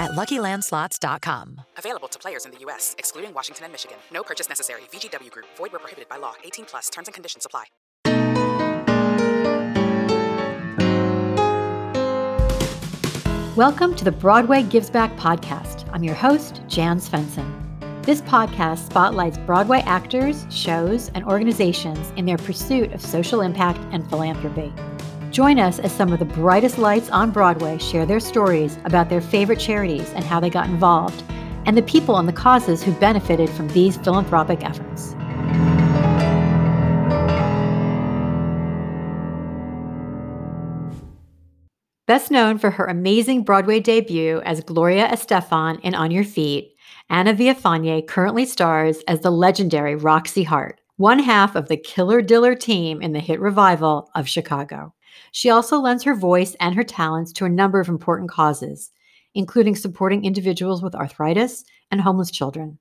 at luckylandslots.com. Available to players in the U.S., excluding Washington and Michigan. No purchase necessary. VGW Group, void where prohibited by law. 18 plus terms and conditions apply. Welcome to the Broadway Gives Back podcast. I'm your host, Jan Svensson. This podcast spotlights Broadway actors, shows, and organizations in their pursuit of social impact and philanthropy. Join us as some of the brightest lights on Broadway share their stories about their favorite charities and how they got involved, and the people and the causes who benefited from these philanthropic efforts. Best known for her amazing Broadway debut as Gloria Estefan in On Your Feet, Ana Villafañe currently stars as the legendary Roxie Hart, one half of the Killer Diller team in the hit revival of Chicago. She also lends her voice and her talents to a number of important causes, including supporting individuals with arthritis and homeless children.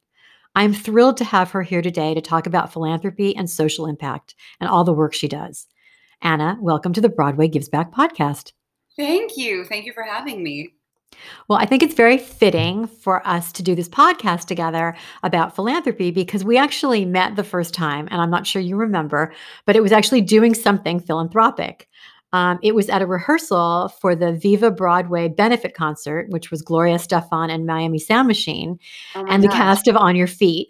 I'm thrilled to have her here today to talk about philanthropy and social impact and all the work she does. Ana, welcome to the Broadway Gives Back podcast. Thank you. Thank you for having me. Well, I think it's very fitting for us to do this podcast together about philanthropy because we actually met the first time, and I'm not sure you remember, but it was actually doing something philanthropic. Um, it was at a rehearsal for the Viva Broadway benefit concert, which was Gloria Estefan and Miami Sound Machine, Oh and the cast of On Your Feet.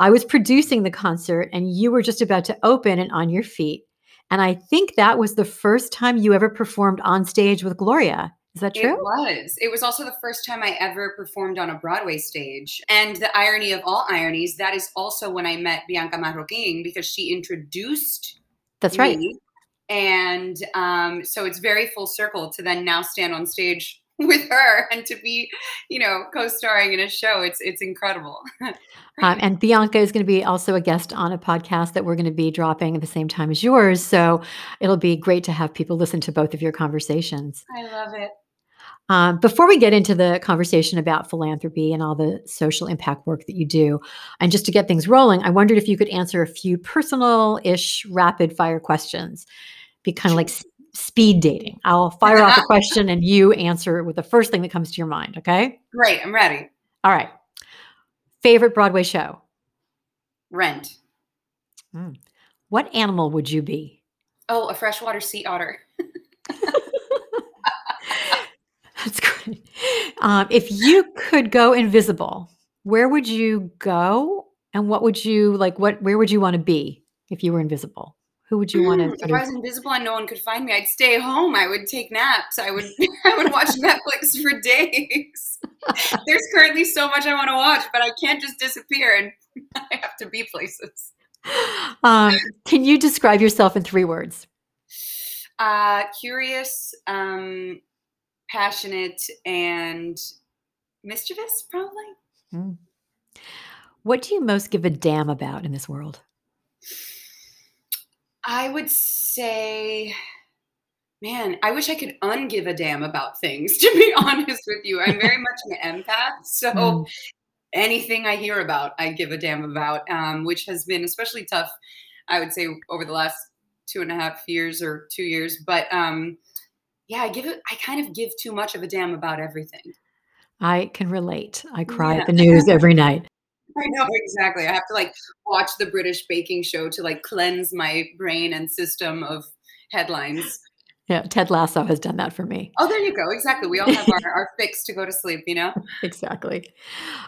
I was producing the concert, and you were just about to open and On Your Feet. And I think that was the first time you ever performed on stage with Gloria. Is that true? It was. It was also the first time I ever performed on a Broadway stage. And the irony of all ironies, that is also when I met Bianca Marroquin because she introduced That's right. And um, so it's very full circle to then now stand on stage with her and to be, you know, co-starring in a show. It's it's incredible. Um, and Bianca is going to be also a guest on a podcast that we're going to be dropping at the same time as yours. So it'll be great to have people listen to both of your conversations. I love it. Um, before we get into the conversation about philanthropy and all the social impact work that you do, and just to get things rolling, I wondered if you could answer a few personal ish rapid fire questions. Be kind of like speed dating. I'll fire off a question and you answer it with the first thing that comes to your mind. Okay. Great. I'm ready. All right. Favorite Broadway show? Rent. What animal would you be? Oh, a freshwater sea otter. That's great. Um, if you could go invisible, where would you go, and what would you like? What where would you want to be if you were invisible? Who would you want Mm, to if sort I was invisible and no one could find me, I'd stay home. I would take naps. I would I would watch Netflix for days. There's currently so much I want to watch, but I can't just disappear and I have to be places. Um, can you describe yourself in three words? Uh, curious, um, passionate, and mischievous, probably. What do you most give a damn about in this world? I would say, man, I wish I could ungive a damn about things, to be honest with you. I'm very much an empath. So Mm. anything I hear about, I give a damn about, um, which has been especially tough, I would say, over the last two and a half years or two years. But um, yeah, I give it, I kind of give too much of a damn about everything. I can relate. I cry Yeah. at the news every night. I know exactly. I have to like watch the British baking show to like cleanse my brain and system of headlines. Yeah, Ted Lasso has done that for me. Oh, there you go. Exactly. We all have our, our fix to go to sleep, you know? exactly.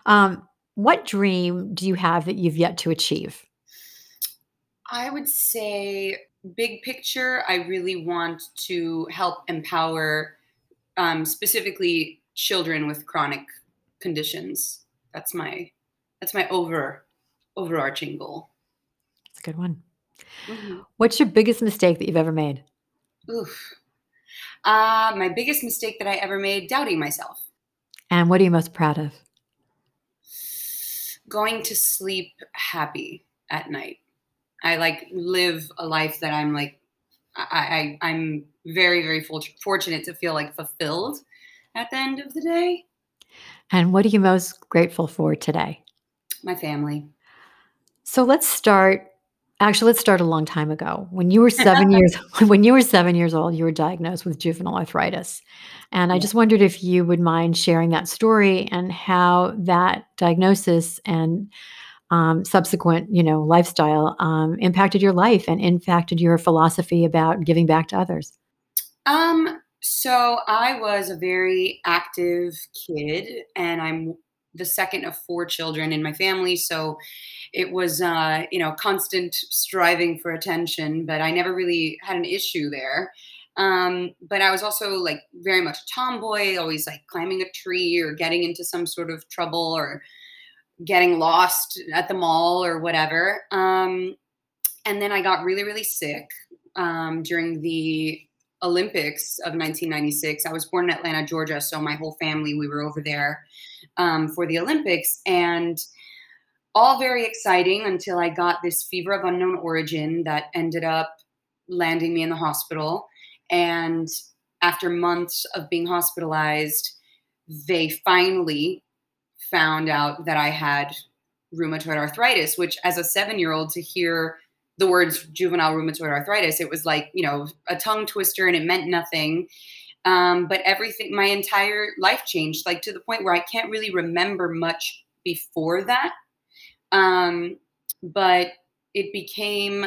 Um, what dream do you have that you've yet to achieve? I would say, big picture, I really want to help empower um, specifically children with chronic conditions. That's my that's my over overarching goal. It's a good one. Mm-hmm. What's your biggest mistake that you've ever made? Oof. Uh, my biggest mistake that I ever made, doubting myself. And what are you most proud of? Going to sleep happy at night. I like live a life that I'm like, I, I I'm very very fortunate to feel like fulfilled at the end of the day. And what are you most grateful for today? My family. So let's start Actually, let's start a long time ago. When you were 7 years when you were 7 years old, you were diagnosed with juvenile arthritis. And I just wondered if you would mind sharing that story and how that diagnosis and um, subsequent, you know, lifestyle um, impacted your life and impacted your philosophy about giving back to others. Um, so I was a very active kid, and I'm the second of four children in my family. So it was, uh, you know, constant striving for attention, but I never really had an issue there. Um, but I was also like very much a tomboy, always like climbing a tree or getting into some sort of trouble or getting lost at the mall or whatever. Um, and then I got really, really sick um, during the Olympics of 1996. I was born in Atlanta, Georgia, so my whole family we were over there um, for the Olympics, and all very exciting until I got this fever of unknown origin that ended up landing me in the hospital. And after months of being hospitalized, they finally found out that I had rheumatoid arthritis, which as a seven year old to hear the words juvenile rheumatoid arthritis, it was like, you know, a tongue twister and it meant nothing. Um, but everything, my entire life changed, like to the point where I can't really remember much before that. Um, but it became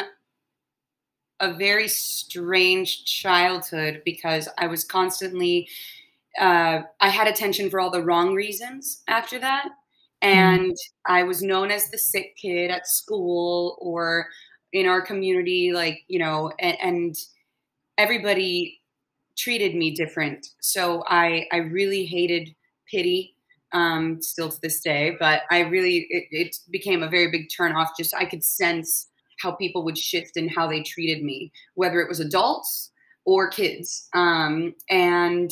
a very strange childhood because I was constantly, uh, I had attention for all the wrong reasons after that. Mm-hmm. And mm. I was known as the sick kid at school or in our community, like, you know, and, and everybody treated me different. So I, I really hated pity um, still to this day. But I really, it, it became a very big turn off. Just I could sense how people would shift and how they treated me, whether it was adults or kids. Um, and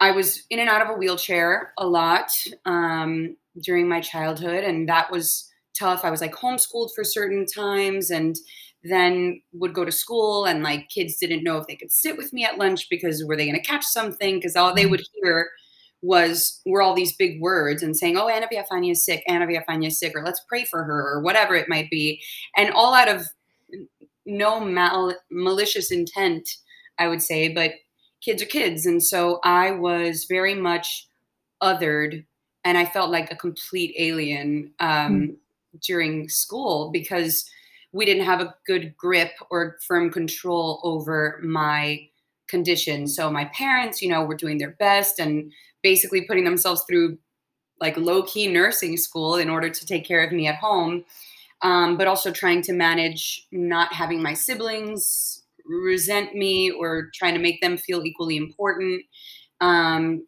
I was in and out of a wheelchair a lot um, during my childhood, and that was tough. I was like homeschooled for certain times, and then would go to school and like kids didn't know if they could sit with me at lunch because were they going to catch something because all they mm-hmm. would hear was were all these big words and saying, "Oh, Ana Villafañe is sick. Ana Villafañe is sick," or "Let's pray for her," or whatever it might be, and all out of no mal- malicious intent, I would say. But kids are kids, and so I was very much othered, and I felt like a complete alien um, mm. during school because we didn't have a good grip or firm control over my condition. So my parents, you know, were doing their best and basically putting themselves through like low key nursing school in order to take care of me at home, um, but also trying to manage not having my siblings resent me or trying to make them feel equally important. Um,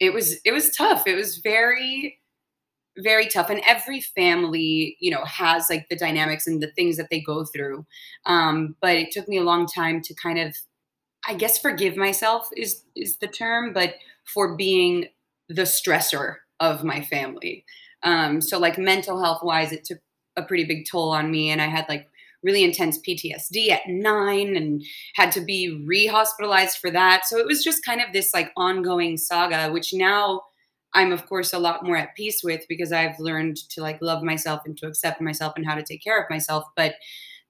it was it was tough. It was very very tough and every family you know has like the dynamics and the things that they go through um, but it took me a long time to kind of i guess forgive myself is is the term but for being the stressor of my family. Um, so, like mental health wise, it took a pretty big toll on me, and I had like really intense PTSD at nine and had to be re-hospitalized for that. So it was just kind of this like ongoing saga, which now I'm of course a lot more at peace with because I've learned to like love myself and to accept myself and how to take care of myself. But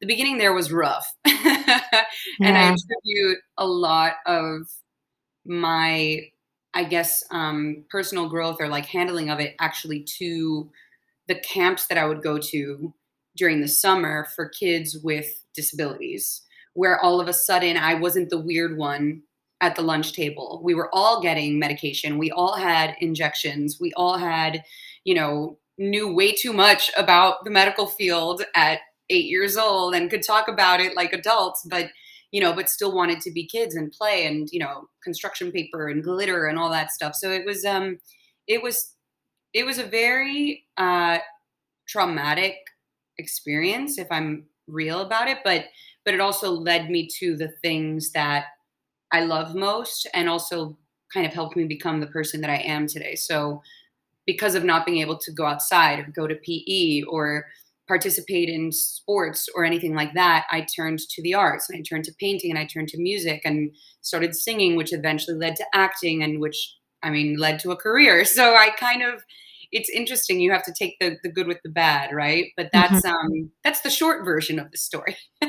the beginning there was rough. and I attribute a lot of my I guess, um, personal growth or like handling of it actually to the camps that I would go to during the summer for kids with disabilities, where all of a sudden I wasn't the weird one at the lunch table. We were all getting medication. We all had injections. We all had, you know, knew way too much about the medical field at eight years old and could talk about it like adults, but you know, but still wanted to be kids and play and you know, construction paper and glitter and all that stuff. So it was um, it was it was a very uh, traumatic experience, if I'm real about it. But but it also led me to the things that I love most, and also kind of helped me become the person that I am today. So because of not being able to go outside or go to PE or participate in sports or anything like that, I turned to the arts and I turned to painting and I turned to music and started singing, which eventually led to acting and which I mean led to a career. So I kind of it's interesting. You have to take the the good with the bad, right? But that's mm-hmm. um that's the short version of the story.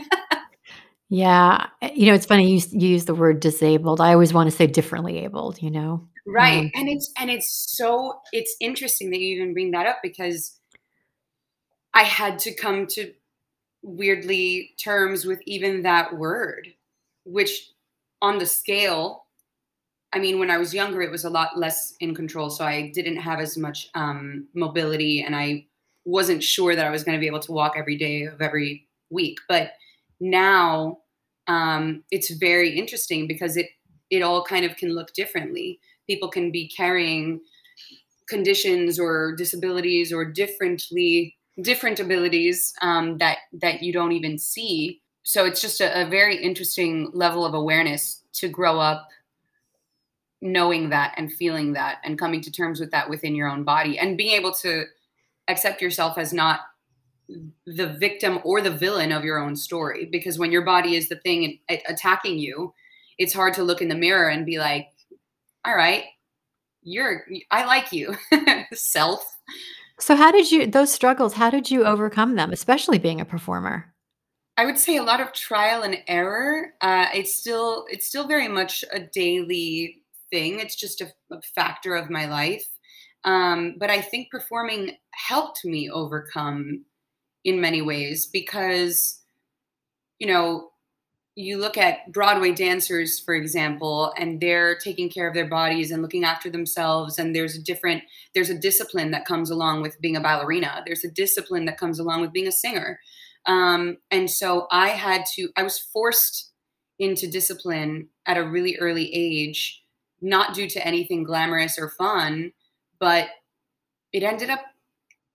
yeah, eh, you know, it's funny you, you use the word disabled. I always want to say differently abled. You know, right? Um, and it's and it's so it's interesting that you even bring that up because I had to come to weirdly terms with even that word, which on the scale, I mean, when I was younger, it was a lot less in control. So I didn't have as much um, mobility and I wasn't sure that I was going to be able to walk every day of every week. But now um, it's very interesting because it, it all kind of can look differently. People can be carrying conditions or disabilities or differently different abilities um, that that you don't even see. So it's just a, a very interesting level of awareness to grow up knowing that and feeling that and coming to terms with that within your own body and being able to accept yourself as not the victim or the villain of your own story because when your body is the thing attacking you it's hard to look in the mirror and be like all right you're i like you self so how did you those struggles, how did you overcome them, especially being a performer? I would say a lot of trial and error. Uh, it's still it's still very much a daily thing. It's just a, a factor of my life. Um, but I think performing helped me overcome in many ways because, you know, you look at Broadway dancers, for example, and they're taking care of their bodies and looking after themselves. And there's a different, there's a discipline that comes along with being a ballerina. There's a discipline that comes along with being a singer. Um, and so I had to, I was forced into discipline at a really early age, not due to anything glamorous or fun, but it ended up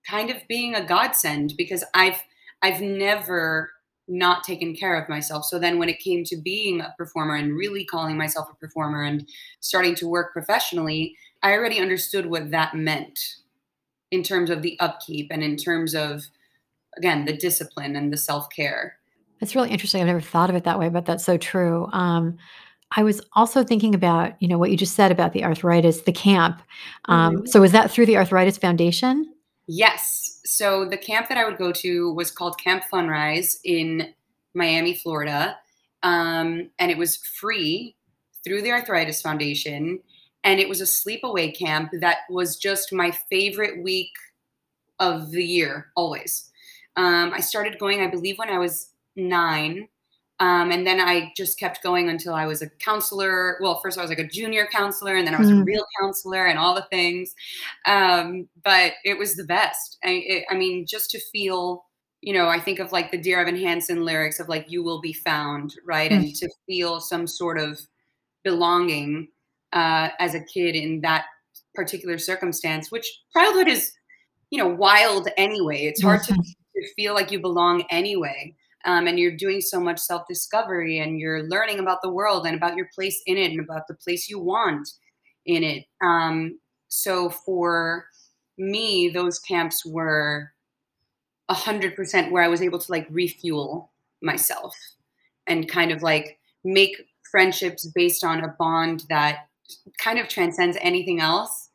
kind of being a godsend because I've, I've never not taken care of myself. So then when it came to being a performer and really calling myself a performer and starting to work professionally, I already understood what that meant in terms of the upkeep and in terms of again the discipline and the self-care. That's really interesting. I've never thought of it that way, but that's so true. Um, I was also thinking about, you know, what you just said about the arthritis, the camp. Um, mm-hmm. So was that through the Arthritis Foundation? Yes. So the camp that I would go to was called Camp Funrise in Miami, Florida. Um, and it was free through the Arthritis Foundation. And it was a sleepaway camp that was just my favorite week of the year, always. Um, I started going, I believe, when I was nine. Um, and then I just kept going until I was a counselor. Well, first I was like a junior counselor, and then I was mm. a real counselor, and all the things. Um, but it was the best. I, it, I, mean, just to feel, you know, I think of like the Dear Evan Hansen lyrics of like "You will be found," right, mm. and to feel some sort of belonging uh, as a kid in that particular circumstance. Which childhood is, you know, wild anyway. It's hard mm-hmm. to, to feel like you belong anyway um, and you're doing so much self discovery and you're learning about the world and about your place in it and about the place you want in it. Um, so for me, those camps were a hundred percent where I was able to like refuel myself and kind of like make friendships based on a bond that kind of transcends anything else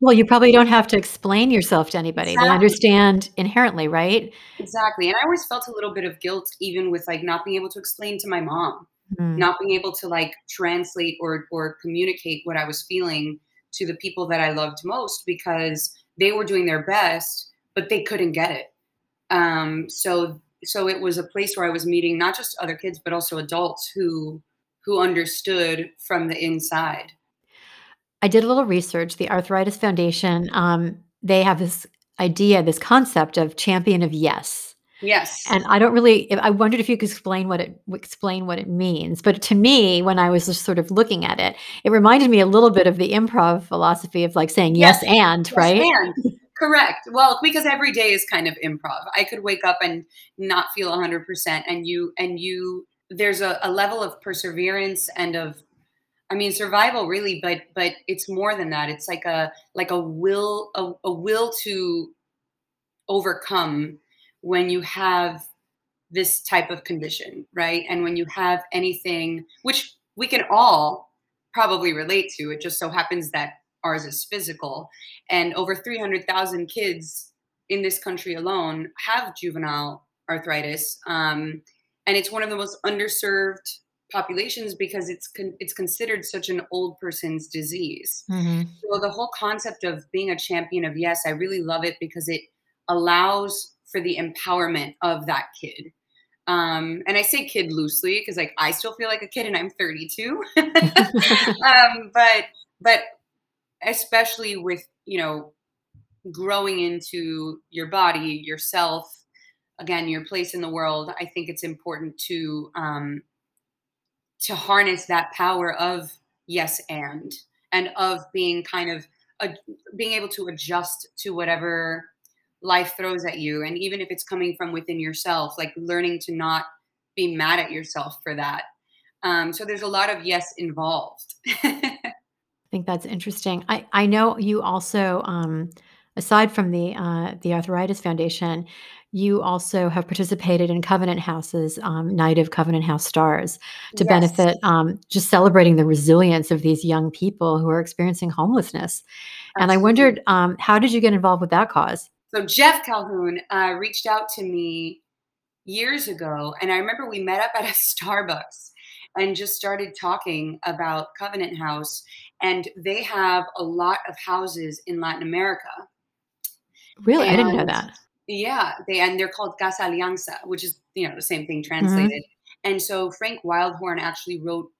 well, you probably don't have to explain yourself to anybody. Exactly. They understand inherently, right? Exactly. And I always felt a little bit of guilt even with like not being able to explain to my mom, mm. not being able to like translate or or communicate what I was feeling to the people that I loved most because they were doing their best, but they couldn't get it. Um, so so it was a place where I was meeting not just other kids but also adults who who understood from the inside I did a little research. The Arthritis Foundation, um, they have this idea, this concept of champion of yes. Yes. And I don't really. I wondered if you could explain what it explain what it means. But to me, when I was just sort of looking at it, it reminded me a little bit of the improv philosophy of like saying yes, yes and yes, right. And correct. Well, because every day is kind of improv. I could wake up and not feel 100, percent and you and you. There's a, a level of perseverance and of I mean survival really, but but it's more than that. It's like a like a will a, a will to overcome when you have this type of condition, right? And when you have anything, which we can all probably relate to, it just so happens that ours is physical. And over 300,000 kids in this country alone have juvenile arthritis. Um, and it's one of the most underserved populations because it's con- it's considered such an old person's disease. Mm-hmm. So the whole concept of being a champion of yes, I really love it because it allows for the empowerment of that kid. Um, and I say kid loosely because like I still feel like a kid and I'm 32. um, but but especially with you know growing into your body, yourself, again, your place in the world. I think it's important to um, to harness that power of yes and and of being kind of a, being able to adjust to whatever life throws at you. And even if it's coming from within yourself like learning to not be mad at yourself for that. Um, so there's a lot of yes involved. I think that's interesting. I i know you also um, aside from the uh, the arthritis foundation you also have participated in covenant houses um, night of covenant house stars to yes. benefit um, just celebrating the resilience of these young people who are experiencing homelessness Absolutely. and i wondered um, how did you get involved with that cause so Jeff Calhoun uh, reached out to me years ago, and I remember we met up at a Starbucks and just started talking about Covenant House. And they have a lot of houses in Latin America. Really, and, I didn't know that. Yeah, they and they're called Casa Alianza, which is you know the same thing mm-hmm. translated. Mm-hmm. And so Frank Wildhorn actually wrote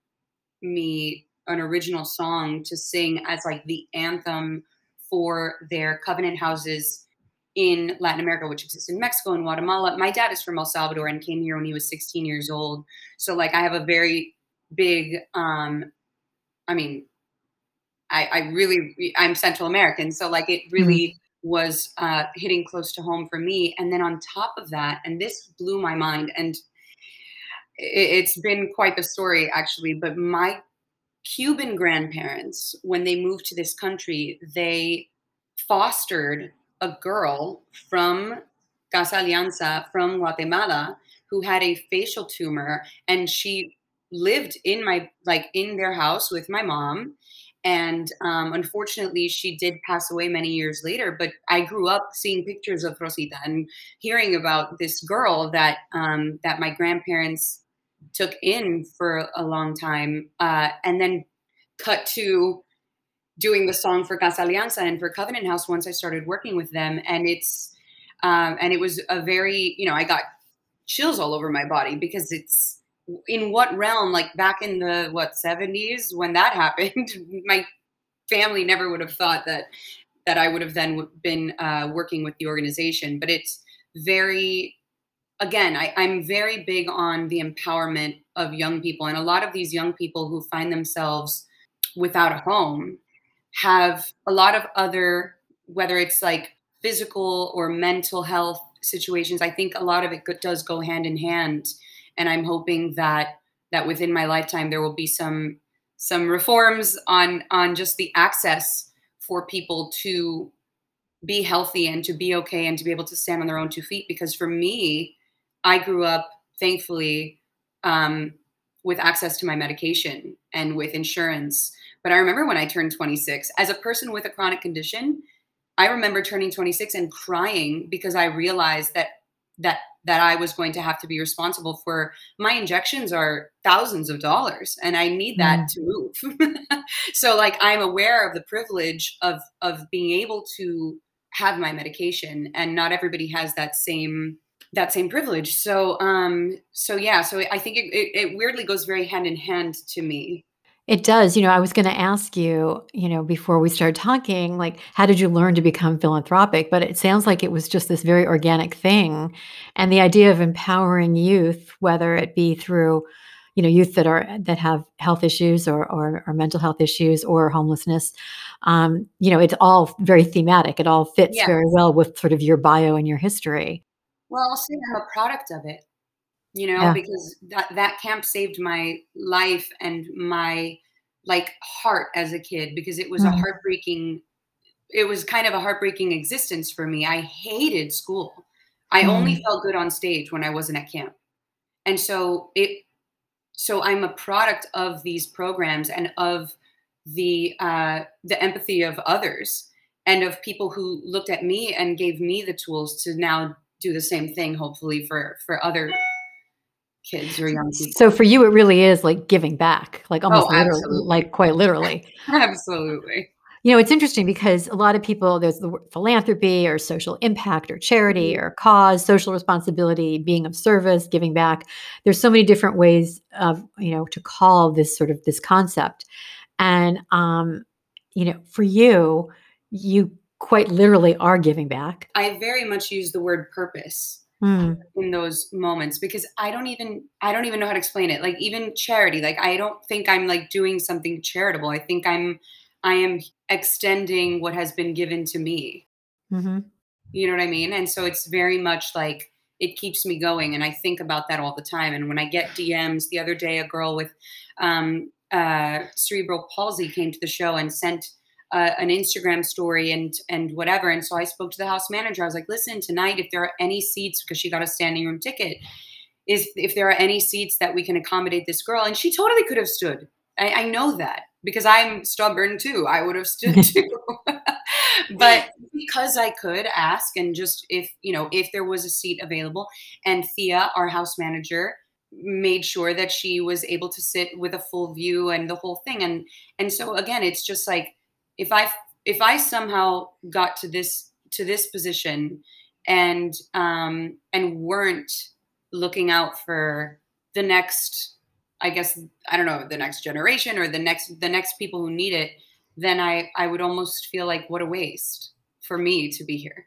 me an original song to sing as like the anthem for their covenant houses in Latin America, which exists in Mexico and Guatemala. My dad is from El Salvador and came here when he was 16 years old. So like I have a very big um I mean I, I really I'm Central American. So like it really mm-hmm. Was uh hitting close to home for me. And then on top of that, and this blew my mind and it's been quite the story actually, but my Cuban grandparents, when they moved to this country, they fostered a girl from Casa Alianza from Guatemala who had a facial tumor and she lived in my like in their house with my mom and um, unfortunately she did pass away many years later but i grew up seeing pictures of rosita and hearing about this girl that um, that my grandparents took in for a long time uh, and then cut to doing the song for Casa Alianza and for Covenant House once I started working with them. And it's, um, and it was a very, you know, I got chills all over my body because it's in what realm, like back in the, what, 70s when that happened, my family never would have thought that, that I would have then been uh, working with the organization. But it's very, again, I, I'm very big on the empowerment of young people. And a lot of these young people who find themselves without a home have a lot of other, whether it's like physical or mental health situations. I think a lot of it does go hand in hand, and I'm hoping that that within my lifetime there will be some some reforms on on just the access for people to be healthy and to be okay and to be able to stand on their own two feet. Because for me i grew up thankfully um, with access to my medication and with insurance. But I remember when I turned 26, as a person with a chronic condition, I remember turning 26 and crying because I realized that that that I was going to have to be responsible for my injections are thousands of dollars and I need that mm. to move. so like I'm aware of the privilege of of being able to have my medication and not everybody has that same that same privilege. So um so yeah, so I think it, it, it weirdly goes very hand in hand to me It does. You know, I was going to ask you, you know, before we started talking, like, how did you learn to become philanthropic? But it sounds like it was just this very organic thing. And the idea of empowering youth, whether it be through, you know, youth that are that have health issues or or, or mental health issues or homelessness, um, you know, it's all very thematic. It all fits Yeah. very well with sort of your bio and your history. Well, I'll say I'm a product of it, you know, Yeah. because that that camp saved my life and my like heart as a kid because it was a Mhm. heartbreaking it was kind of a heartbreaking existence for me. I hated school. I only Mm. felt good on stage when I wasn't at camp. And so it so I'm a product of these programs and of the uh, the empathy of others and of people who looked at me and gave me the tools to now do the same thing hopefully for for other kids or young people So for you, it really is like giving back, like almost Oh, literally, like quite literally. absolutely You know, it's interesting because a lot of people, there's the word philanthropy or social impact or charity or cause, social responsibility, being of service, giving back. There's so many different ways of, you know, to call this sort of this concept. And, um, you know, for you, you quite literally are giving back. i very much use the word purpose Mm, in those moments because i don't even i don't even know how to explain it like even charity like i don't think i'm like doing something charitable i think i'm i am extending what has been given to me mhm. You know what I mean? And so it's very much like it keeps me going. And I think about that all the time. And when I get DMs, the other day, a girl with um, uh, cerebral palsy came to the show and sent uh, an Instagram story and and whatever. And so I spoke to the house manager. I was like, listen, tonight, if there are any seats, because she got a standing room ticket, is if there are any seats that we can accommodate this girl. And she totally could have stood. I, I know that because I'm stubborn too. I would have stood too. but because I could ask and just if, you know, if there was a seat available and Thea, our house manager, made sure that she was able to sit with a full view and the whole thing. And and so again, it's just like if I if I somehow got to this to this position and um and weren't looking out for the next I guess I don't know the next generation or the next the next people who need it, then I I would almost feel like what a waste for me to be here.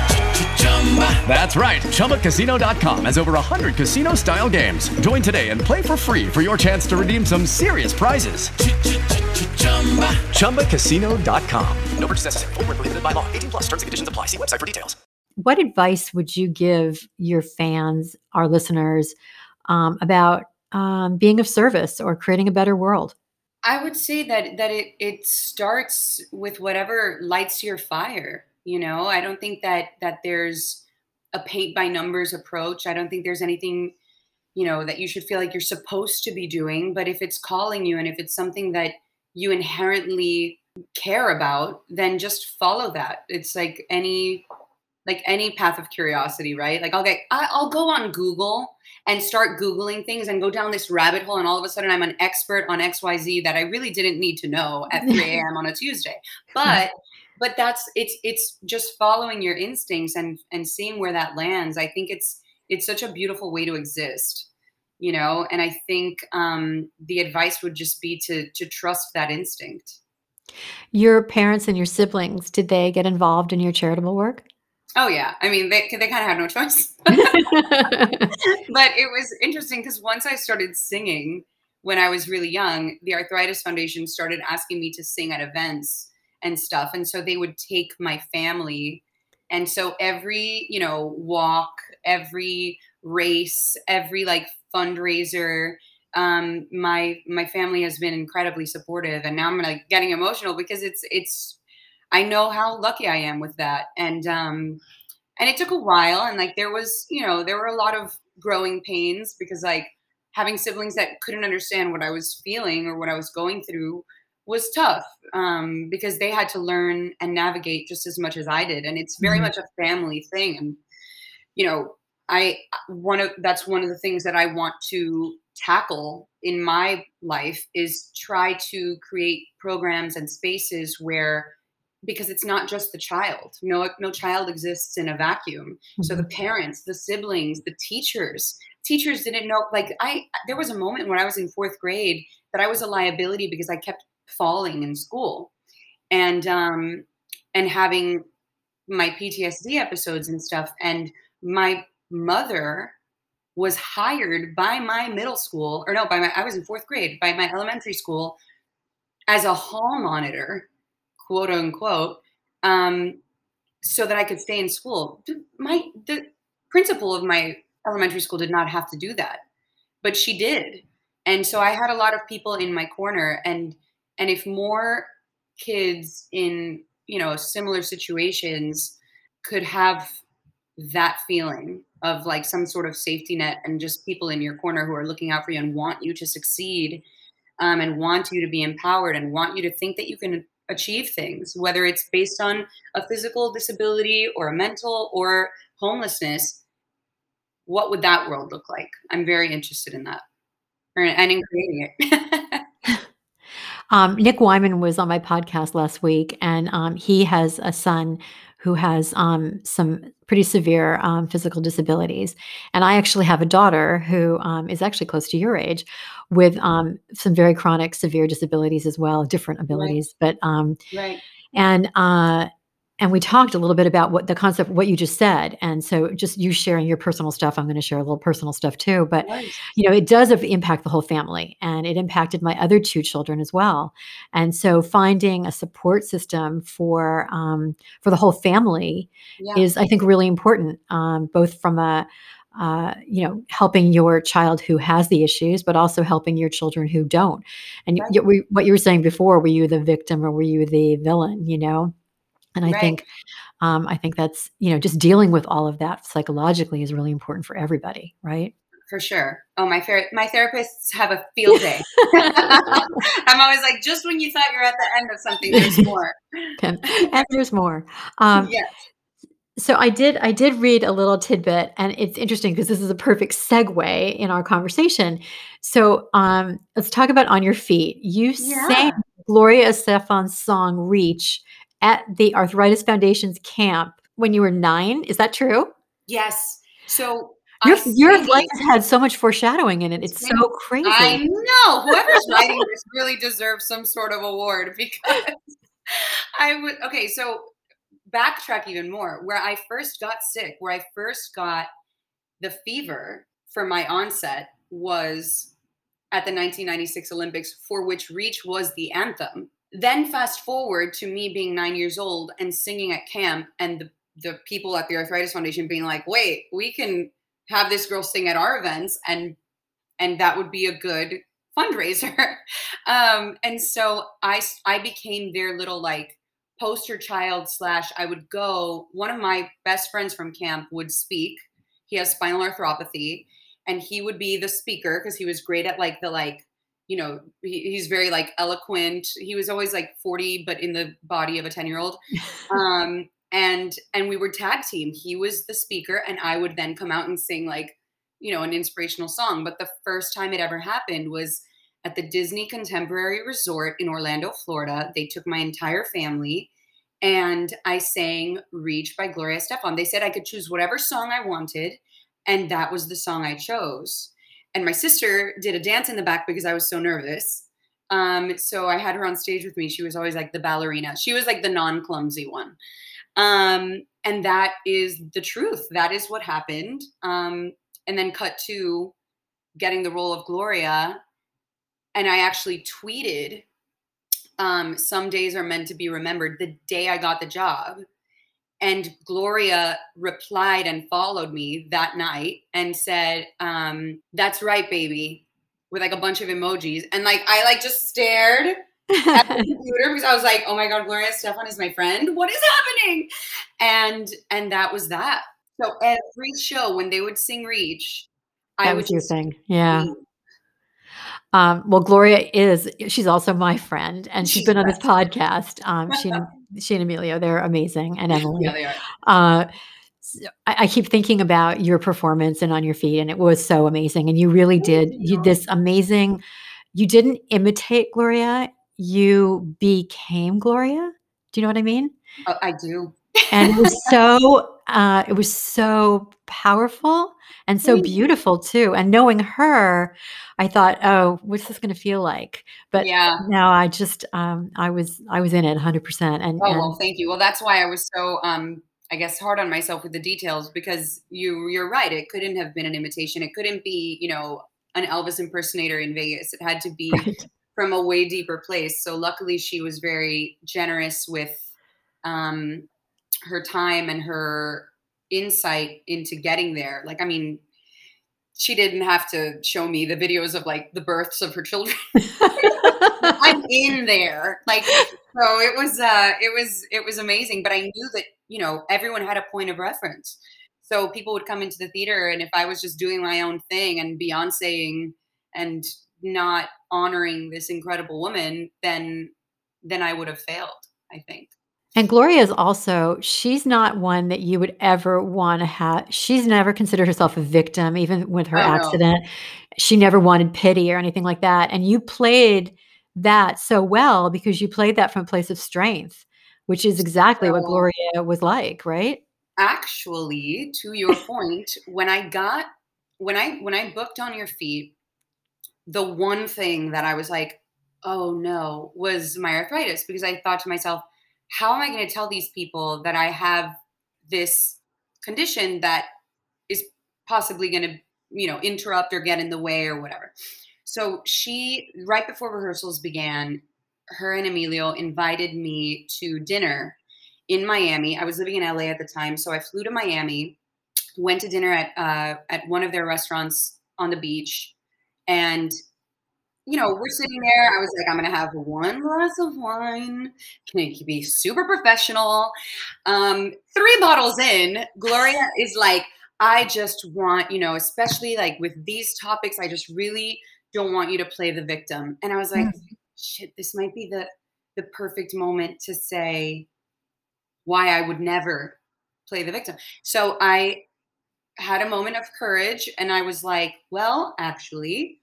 That's right. ChumbaCasino.com has over 100 casino style games. Join today and play for free for your chance to redeem some serious prizes. ChumbaCasino.com. No purchase necessary. Void were prohibited by law. 18 plus. Terms and conditions apply. See website for details. What advice would you give your fans, our listeners, um, about um, being of service or creating a better world? I would say that that it it starts with whatever lights your fire. You know, I don't think that that there's a paint by numbers approach. I don't think there's anything, you know, that you should feel like you're supposed to be doing. But if it's calling you and if it's something that you inherently care about, then just follow that. It's like any like any path of curiosity, right? Like I'll get I'll go on Google and start googling things and go down this rabbit hole and all of a sudden I'm an expert on XYZ that I really didn't need to know at 3 a.m. on a Tuesday. But but that's it's it's just following your instincts and and seeing where that lands. I think it's it's such a beautiful way to exist. You know, and I think um, the advice would just be to to trust that instinct. Your parents and your siblings, did they get involved in your charitable work? Oh yeah, I mean they they kind of had no choice. but it was interesting because once I started singing when I was really young, the Arthritis Foundation started asking me to sing at events and stuff. And so they would take my family. And so every, you know, walk, every race, every like fundraiser, um, my my family has been incredibly supportive, and now I'm like getting emotional because it's it's I know how lucky I am with that, and um, and it took a while, and like there was you know there were a lot of growing pains because like having siblings that couldn't understand what I was feeling or what I was going through was tough um, because they had to learn and navigate just as much as I did, and it's very Mhm. much a family thing. And you know, I one of that's one of the things that I want to tackle in my life is try to create programs and spaces where because it's not just the child no no child exists in a vacuum so the parents the siblings the teachers teachers didn't know like i there was a moment when i was in fourth grade that i was a liability because i kept falling in school. And um and having my ptsd episodes and stuff and my mother was hired by my middle school or no by my i was in fourth grade by my elementary school as a hall monitor quote unquote um so that i could stay in school. My the principal of my elementary school did not have to do that but she did. And so i had a lot of people in my corner and and if more kids in you know similar situations could have that feeling of like some sort of safety net and just people in your corner who are looking out for you and want you to succeed um, and want you to be empowered and want you to think that you can achieve things whether it's based on a physical disability or a mental or homelessness what would that world look like? I'm very interested in that. And in creating it Um, Nick Wyman was on my podcast last week, and um, he has a son who has um, some pretty severe um, physical disabilities. And I actually have a daughter who um, is actually close to your age with um, some very chronic, severe disabilities as well, different abilities. But um, right and uh, and we talked a little bit about what the concept, what you just said. And so, just you sharing your personal stuff, I'm going to share a little personal stuff too. But Nice. you know, it does impact the whole family, and it impacted my other two children as well. And so, finding a support system for um, for the whole family yeah is, I think, really important, um, both from a uh, you know, helping your child who has the issues, but also helping your children who don't. And Right. y- we- what you were saying before, were you the victim or were you the villain? You know, and I Right. think, um, I think that's you know, just dealing with all of that psychologically is really important for everybody, right? for sure oh my ther- my therapists have a field day i'm always like just when you thought you're at the end of something there's more and, and there's more. Um, yes So I did I did read a little tidbit and it's interesting because this is a perfect segue in our conversation. So um let's talk about on your feet. You Yeah. sang Gloria Estefan's song Reach at the Arthritis Foundation's camp when you were 9. Is that true? yes so Your your life had so much foreshadowing in it. It's so crazy. I know. Whoever's writing this really deserves some sort of award because I would. Okay, so backtrack even more. Where I first got sick, where I first got the fever for my onset was at the 1996 Olympics, for which Reach was the anthem. Then fast forward to me being nine years old and singing at camp, and the, the people at the Arthritis Foundation being like, wait, we can have this girl sing at our events and and that would be a good fundraiser. Um and so i i became their little like poster child slash i would go one of my best friends from camp would speak. He has spinal arthropathy and he would be the speaker because he was great at like the like you know he, he's very like eloquent. He was always like 40 but in the body of a 10 year old um and and we were tag team. He was the speaker and i would then come out and sing like you know an inspirational song. But the first time it ever happened was at the disney contemporary resort in orlando florida. They took my entire family and i sang reach by gloria estefan they said i could choose whatever song i wanted and that was the song i chose and my sister did a dance in the back because i was so nervous. Um, so i had her on stage with me. She was always like the ballerina. She was like the non-clumsy one. Um, and that is the truth. That is what happened. Um, and then cut to getting the role of gloria. And i actually tweeted um, some days are meant to be remembered the day i got the job and gloria replied and followed me that night and said um, that's right baby with like a bunch of emojis, and like I like just stared at the computer because I was like, oh my god, Gloria Estefan is my friend. What is happening? And and that was that. So every show when they would sing Reach, I That would was your just thing. Yeah. Um, well, Gloria is she's also my friend, and she's been on this podcast. Um, she she and Emilio, they're amazing, and Emily. Yeah, they are. Uh, I, I keep thinking about your performance and on your feet, and it was so amazing. And you really did you you. this amazing. You didn't imitate Gloria; you became Gloria. Do you know what I mean? Oh, I do. And it was so uh, it was so powerful and so beautiful too. And knowing her, I thought, oh, what's this going to feel like? But Yeah. now I just um, I was I was in it 100. percent And Oh and well, thank you. Well, that's why I was so um I guess hard on myself with the details because you you're right. It couldn't have been an imitation. It couldn't be, you know, an Elvis impersonator in Vegas. It had to be right. from a way deeper place. So luckily she was very generous with um her time and her insight into getting there. Like I mean, she didn't have to show me the videos of like the births of her children. I'm in there. Like so it was uh it was it was amazing, but I knew that, you know, everyone had a point of reference. So people would come into the theater and if I was just doing my own thing and Beyonceing and not honoring this incredible woman, then then I would have failed, I think. And Gloria is also, she's not one that you would ever want to have. She's never considered herself a victim, even with her Oh no. accident. She never wanted pity or anything like that. And you played that so well because you played that from a place of strength, which is exactly what Gloria was like, right? actually, to your point, when I got when I when I booked on your feet, the one thing that I was like, oh no, was my arthritis because I thought to myself, how am I going to tell these people that I have this condition that is possibly going to, you know, interrupt or get in the way or whatever. So she, right before rehearsals began, her and Emilio invited me to dinner in Miami. I was living in LA at the time, so I flew to Miami, went to dinner at uh, at one of their restaurants on the beach, and you know, we're sitting there. I was like, I'm gonna have one glass of wine. Can it be super professional? Um, three bottles in, Gloria is like, I just want, you know, especially like with these topics, I just really don't want you to play the victim. And I was like, Mm. shit, this might be the the perfect moment to say why I would never play the victim. So I had a moment of courage and I was like, well, actually,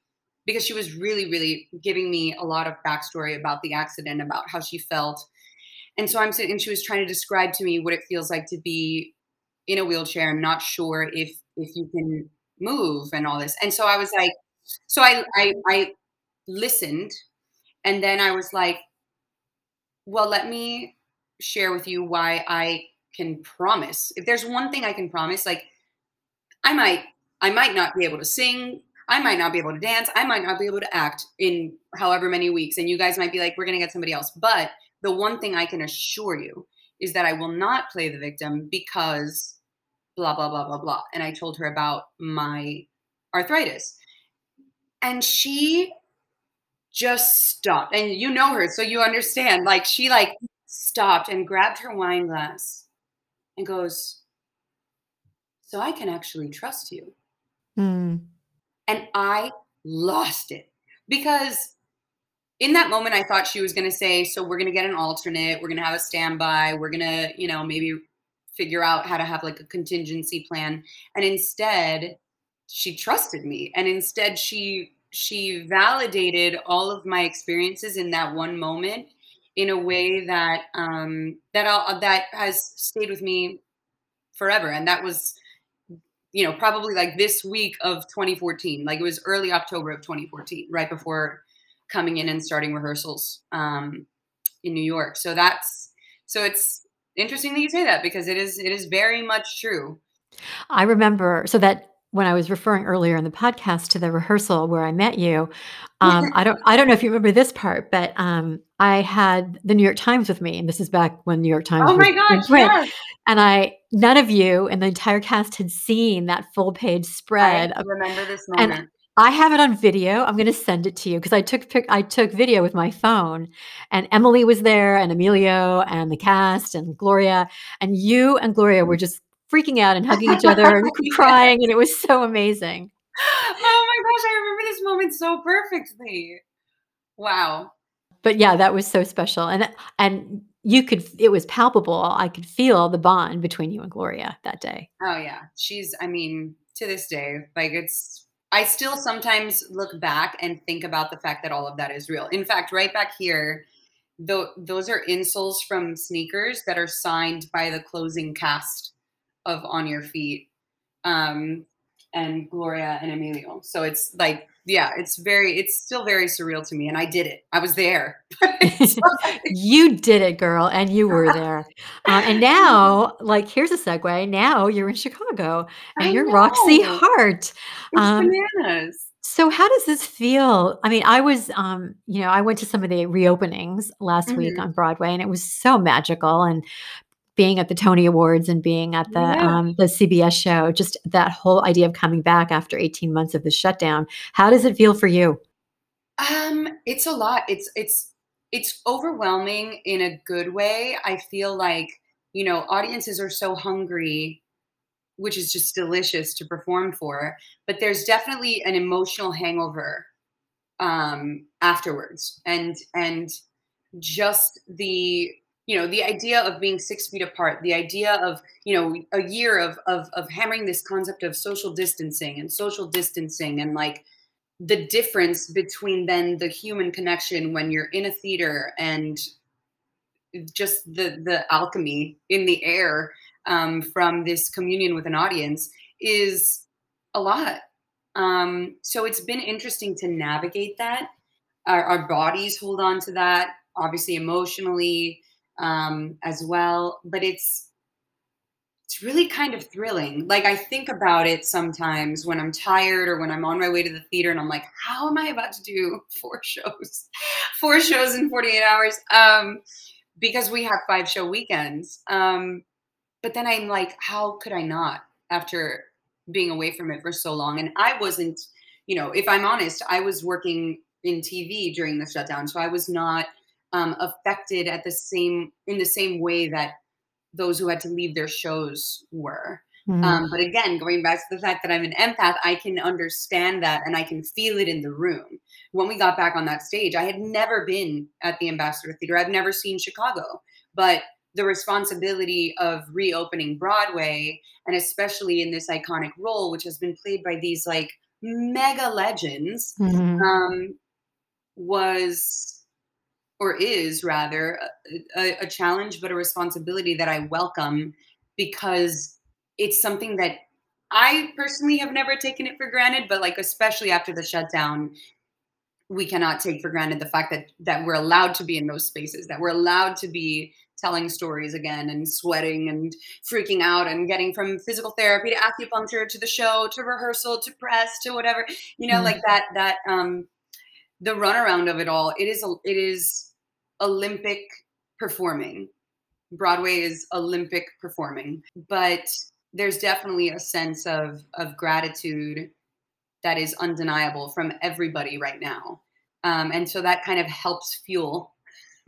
because she was really, really giving me a lot of backstory about the accident, about how she felt. And so I'm sitting, and she was trying to describe to me what it feels like to be in a wheelchair and not sure if if you can move and all this. And so I was like, so I I, I listened, and then I was like, well, let me share with you why I can promise. If there's one thing I can promise, like I might I might not be able to sing, I might not be able to dance, I might not be able to act in however many weeks and you guys might be like we're going to get somebody else. But the one thing I can assure you is that I will not play the victim because blah blah blah blah blah. And I told her about my arthritis. And she just stopped. And you know her, so you understand. Like she like stopped and grabbed her wine glass and goes, "So I can actually trust you." Mm. And I lost it. Because in that moment I thought she was going to say, "So we're going to get an alternate, we're going to have a standby, we're going to, you know, maybe figure out how to have like a contingency plan." And instead, she trusted me. And instead she she validated all of my experiences in that one moment in a way that um that I'll, that has stayed with me forever. And that was you know probably like this week of 2014 like it was early october of 2014 right before coming in and starting rehearsals um in new york. So that's so it's interesting that you say that because it is it is very much true. I remember so that when I was referring earlier in the podcast to the rehearsal where I met you, um, I don't I don't know if you remember this part, but um, I had the New York Times with me, and this is back when New York Times oh my gosh yes. And I none of you and the entire cast had seen that full page spread of remember this and moment. I have it on video. I'm going to send it to you because I took pic- I took video with my phone, and Emily was there, and Emilio, and the cast, and Gloria, and you and Gloria were just freaking out and hugging each other and crying, and it was so amazing. oh my gosh, I remember this moment so perfectly. Wow. But yeah, that was so special, and and you could it was palpable. I could feel the bond between you and Gloria that day. Oh yeah, she's. I mean, to this day, like it's. I still sometimes look back and think about the fact that all of that is real. In fact, right back here, tho- those are insoles from sneakers that are signed by the closing cast of On Your Feet, um, and Gloria and Emilio. So it's like, yeah, it's very, it's still very surreal to me. And I did it. I was there. you did it, girl, and you were there. Uh, and now, like, here's a segue. Now you're in Chicago, and I you're Roxie know. Hart. It's Um, bananas. so, how does this feel? I mean, I was, um, you know, I went to some of the reopenings last week Mhm. on Broadway, and it was so magical. And being at the Tony Awards and being at the Yeah. um, the CBS show, just that whole idea of coming back after 18 months of the shutdown. How does it feel for you? Um, it's a lot. It's it's it's overwhelming in a good way. I feel like, you know, audiences are so hungry, which is just delicious to perform for, but there's definitely an emotional hangover um afterwards. And and just the you know the idea of being six feet apart the idea of you know a year of of of hammering this concept of social distancing and social distancing and like the difference between then the human connection when you're in a theater and just the the alchemy in the air um, from this communion with an audience is a lot. Um, so it's been interesting to navigate that. Our, our bodies hold on to that, obviously emotionally um, as well. But it's it's really kind of thrilling. Like I think about it sometimes when I'm tired or when I'm on my way to the theater and I'm like, how am I about to do four shows? four shows in 48 hours. Um, because we have five show weekends. Um, but then I'm like, how could I not after being away from it for so long? And I wasn't, you know, if I'm honest, I was working in TV during the shutdown, so I was not um, affected at the same in the same way that those who had to leave their shows were. Mhm. Um, but again, going back to the fact that I'm an empath, I can understand that and I can feel it in the room. When we got back on that stage, I had never been at the Ambassador Theater. I've never seen Chicago, but the responsibility of reopening Broadway, and especially in this iconic role, which has been played by these like mega legends, Mhm. um, was or is rather a, a, challenge, but a responsibility that I welcome because it's something that I personally have never taken it for granted, but like especially after the shutdown, we cannot take for granted the fact that that we're allowed to be in those spaces, that we're allowed to be telling stories again and sweating and freaking out and getting from physical therapy to acupuncture to the show to rehearsal to press to whatever you know Mm. like that that um the runaround of it all it is a, it is olympic performing. Broadway is olympic performing. But there's definitely a sense of of gratitude that is undeniable from everybody right now. Um, and so that kind of helps fuel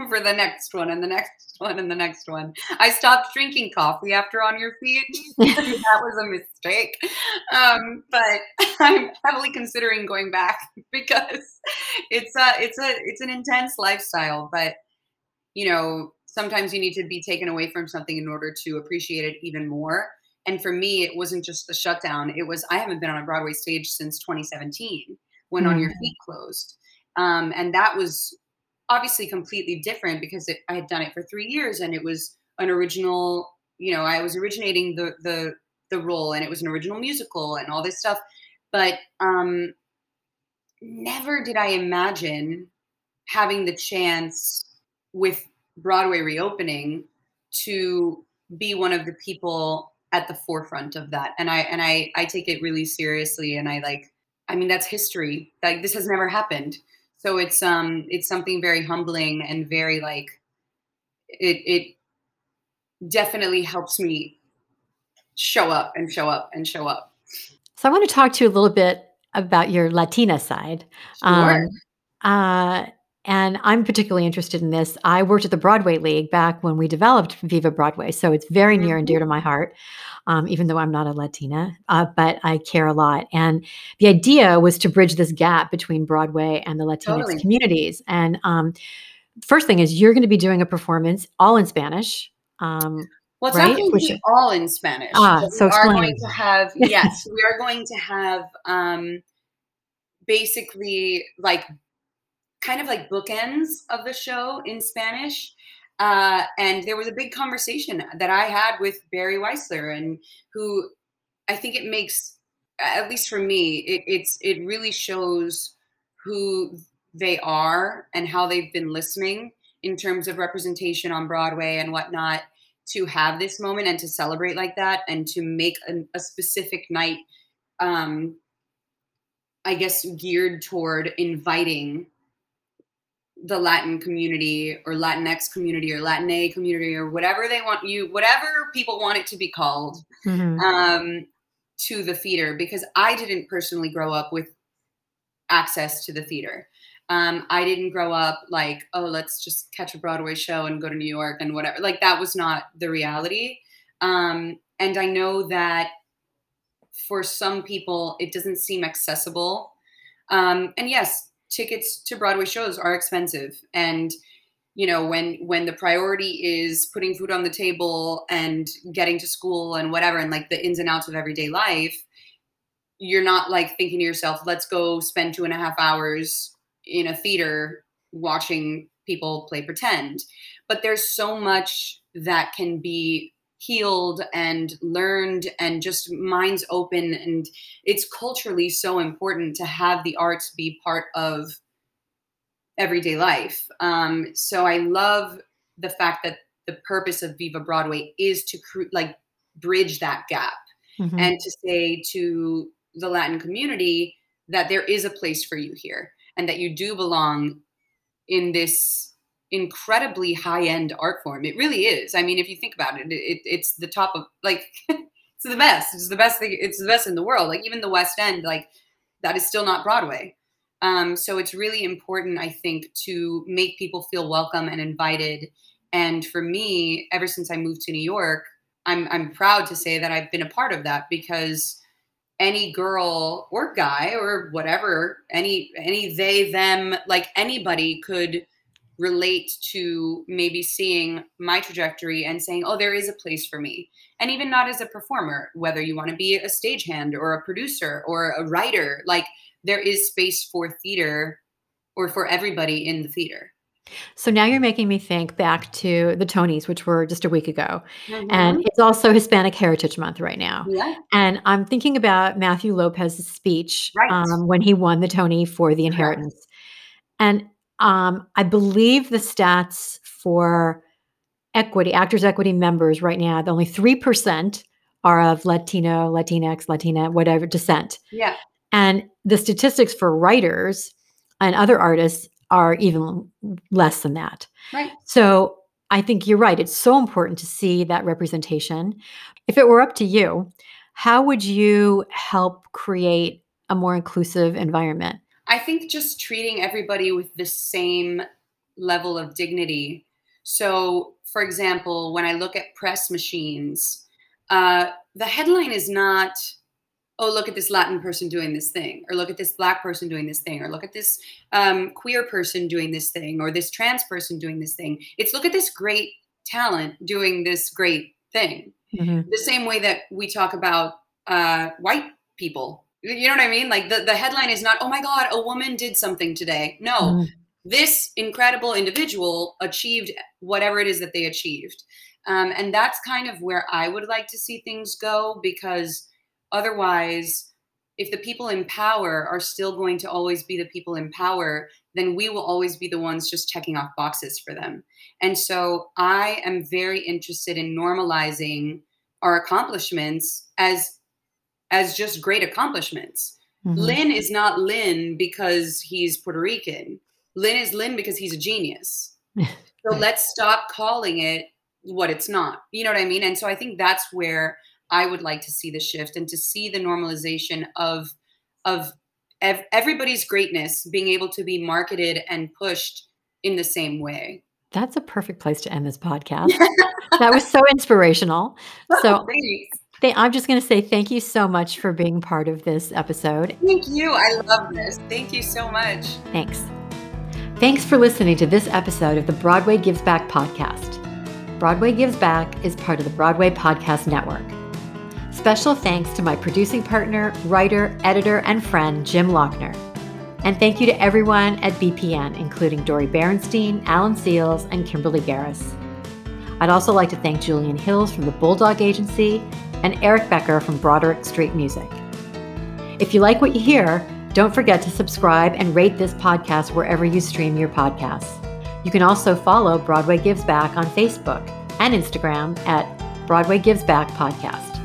for the next one and the next one and the next one. I stopped drinking coffee after on your feet. That was a mistake. Um, but i'm heavily considering going back because it's a it's a it's an intense lifestyle but you know sometimes you need to be taken away from something in order to appreciate it even more. And for me it wasn't just the shutdown. It was i haven't been on a broadway stage since 2017 when on your Mm. feet closed. Um, and that was obviously completely different because it, i had done it for three years and it was an original you know i was originating the the the role and it was an original musical and all this stuff. But um never did i imagine having the chance with broadway reopening to be one of the people at the forefront of that. And i and i i take it really seriously and i like i mean that's history. Like this has never happened so it's um it's something very humbling and very like it it definitely helps me show up and show up and show up So I want to talk to you a little bit about your Latina side. Sure. Um, uh, and I'm particularly interested in this. I worked at the Broadway League back when we developed Viva Broadway, so it's very near and dear Mhm. to my heart. Um, even though I'm not a Latina, uh, but I care a lot. And the idea was to bridge this gap between Broadway and the Latinx Totally. communities. And um, first thing is, you're going to be doing a performance all in Spanish. Um, Well, it's right? not going to be all in Spanish. Ah, so we are going to have yes, we are going to have um, basically like kind of like bookends of the show in Spanish. Uh, and there was a big conversation that I had with Barry Weissler, and who I think it makes, at least for me, it, it's it really shows who they are and how they've been listening in terms of representation on Broadway and whatnot to have this moment and to celebrate like that and to make a, a specific night um i guess geared toward inviting the latin community or latinx community or latina community or whatever they want you whatever people want it to be called Mhm. um to the theater because i didn't personally grow up with access to the theater um, I didn't grow up like, oh, let's just catch a Broadway show and go to New York and whatever. Like that was not the reality. Um, and I know that for some people, it doesn't seem accessible. Um, and yes, tickets to Broadway shows are expensive. And you know, when when the priority is putting food on the table and getting to school and whatever, and like the ins and outs of everyday life, you're not like thinking to yourself, let's go spend two and a half hours in a theater watching people play pretend. But there's so much that can be healed and learned and just minds open. And it's culturally so important to have the arts be part of everyday life. Um, so I love the fact that the purpose of Viva Broadway is to cr- like bridge that gap Mhm. and to say to the Latin community that there is a place for you here and that you do belong in this incredibly high end art form. It really is. I mean, if you think about it, it it's the top of like it's the best. It's the best thing. It's the best in the world. Like even the West End, like that is still not Broadway. Um, so it's really important, I think, to make people feel welcome and invited. And for me, ever since I moved to New York, I'm I'm proud to say that I've been a part of that because any girl or guy or whatever, any any they them, like anybody could relate to maybe seeing my trajectory and saying, "Oh, there is a place for me." And even not as a performer, whether you want to be a stagehand or a producer or a writer, like there is space for theater or for everybody in the theater. So now you're making me think back to the Tonys, which were just a week ago. Mhm. And it's also Hispanic Heritage Month right now. Yeah. And I'm thinking about Matthew Lopez's speech Right. um, when he won the Tony for The Inheritance. And um, I believe the stats for equity, actors equity members right now, the only 3% are of Latino, Latinx, Latina, whatever descent. Yeah. And the statistics for writers and other artists are even less than that. Right. So I think you're right. It's so important to see that representation. If it were up to you, how would you help create a more inclusive environment? I think just treating everybody with the same level of dignity. So, for example, when I look at press machines, uh, the headline is not, oh, look at this Latin person doing this thing, or look at this Black person doing this thing, or look at this um, queer person doing this thing, or this trans person doing this thing. It's look at this great talent doing this great thing the same way that we talk about uh, white people. You know what I mean? Like the, the headline is not, oh my God, a woman did something today. No, Mhm. this incredible individual achieved whatever it is that they achieved. Um, and that's kind of where I would like to see things go because otherwise, if the people in power are still going to always be the people in power, then we will always be the ones just checking off boxes for them. And so I am very interested in normalizing our accomplishments as as just great accomplishments. Mhm. Lin is not Lin because he's Puerto Rican. Lin is Lin because he's a genius. So let's stop calling it what it's not. You know what I mean? And so I think that's where I would like to see the shift and to see the normalization of of ev- everybody's greatness being able to be marketed and pushed in the same way. That's a perfect place to end this podcast. that was so inspirational. So th- I'm just going to say thank you so much for being part of this episode. Thank you. I love this. Thank you so much. Thanks. Thanks for listening to this episode of the Broadway Gives Back podcast. Broadway Gives Back is part of the Broadway Podcast Network. Special thanks to my producing partner, writer, editor, and friend, Jim Lochner. And thank you to everyone at BPN, including Dori Berinstein, Alan Seales, and Kimberly Garris. I'd also like to thank Julian Hills from the Bulldog Agency and Eric Becker from Broderick Street Music. If you like what you hear, don't forget to subscribe and rate this podcast wherever you stream your podcasts. You can also follow Broadway Gives Back on Facebook and Instagram at Broadway Gives Back Podcast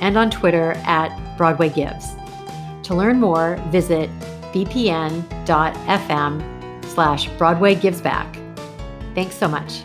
and on Twitter at Broadway Gives. To learn more, visit bpn.fm slash Broadway Gives Back. Thanks so much.